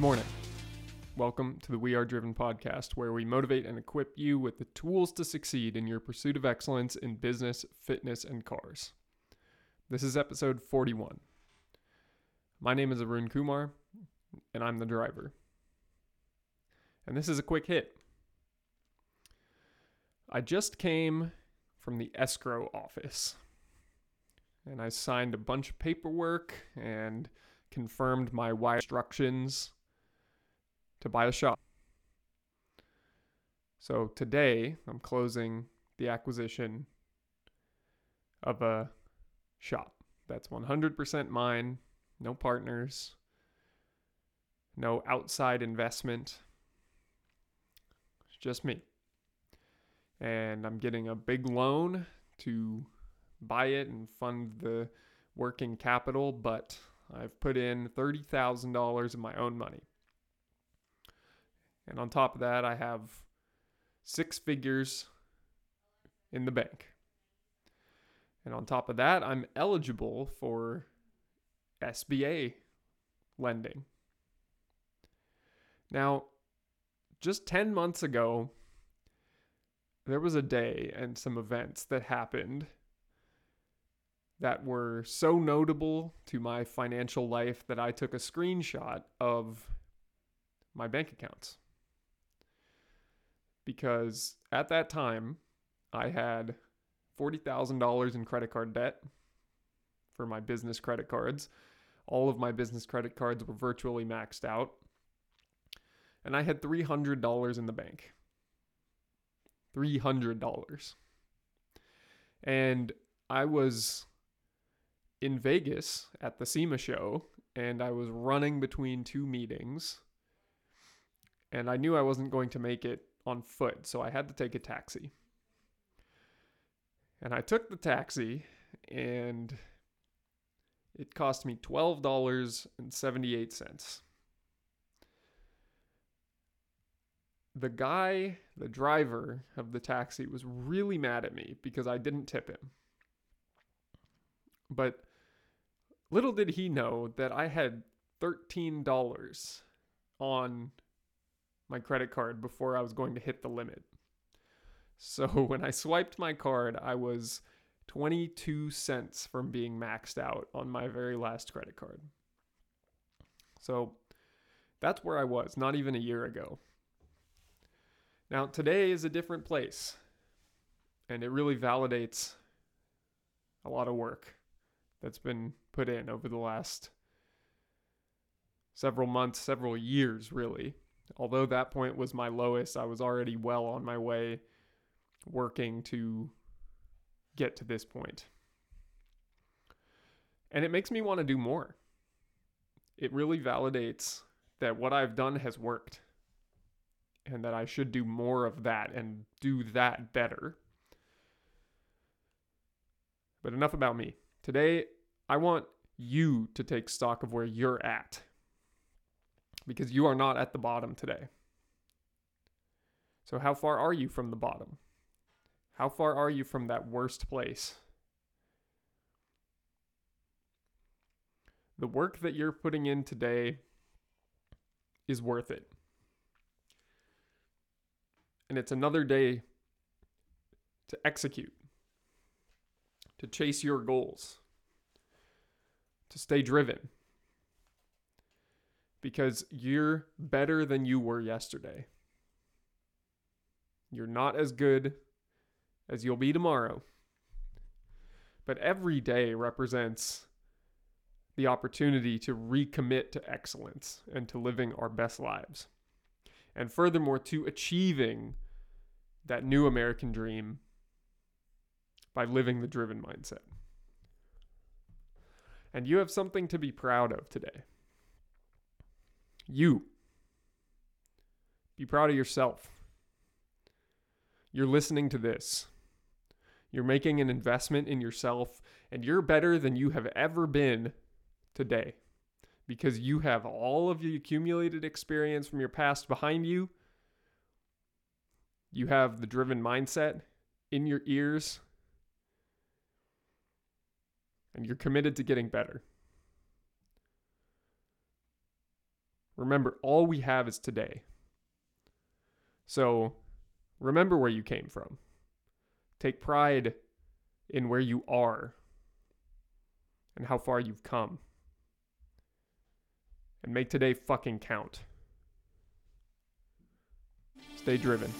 Good morning. Welcome to the We Are Driven podcast, where we motivate and equip you with the tools to succeed in your pursuit of excellence in business, fitness, and cars. This is episode 41. My name is Arun Coumar, and I'm the driver. And this is a quick hit. I just came from the escrow office, and I signed a bunch of paperwork and confirmed my wire instructions to buy a shop. So today I'm closing the acquisition of a shop that's 100% mine, no partners, no outside investment. It's just me. And I'm getting a big loan to buy it and fund the working capital, but I've put in $30,000 of my own money. And on top of that, I have six figures in the bank. And on top of that, I'm eligible for SBA lending. Now, just 10 months ago, there was a day and some events that happened that were so notable to my financial life that I took a screenshot of my bank accounts. Because at that time, I had $40,000 in credit card debt for my business credit cards. All of my business credit cards were virtually maxed out. And I had $300 in the bank. $300. And I was in Vegas at the SEMA show and I was running between two meetings. And I knew I wasn't going to make it on foot, so I had to take a taxi. And I took the taxi and it cost me $12.78. The guy, the driver of the taxi, was really mad at me because I didn't tip him. But little did he know that I had $13 on my credit card before I was going to hit the limit. So when I swiped my card, I was 22 cents from being maxed out on my very last credit card. So that's where I was not even a year ago. Now, today is a different place, and it really validates a lot of work that's been put in over the last several months, several years, really. Although that point was my lowest, I was already well on my way working to get to this point. And it makes me want to do more. It really validates that what I've done has worked and that I should do more of that and do that better. But enough about me. Today, I want you to take stock of where you're at because you are not at the bottom today. So, how far are you from the bottom? How far are you from that worst place? The work that you're putting in today is worth it. And it's another day to execute, to chase your goals, to stay driven. Because you're better than you were yesterday. You're not as good as you'll be tomorrow. But every day represents the opportunity to recommit to excellence and to living our best lives. And furthermore, to achieving that new American dream by living the driven mindset. And you have something to be proud of today. You. Be proud of yourself. You're listening to this. You're making an investment in yourself, and you're better than you have ever been today because you have all of the accumulated experience from your past behind you. You have the driven mindset in your ears, and you're committed to getting better. Remember, all we have is today. So remember where you came from. Take pride in where you are and how far you've come. And make today fucking count. Stay driven.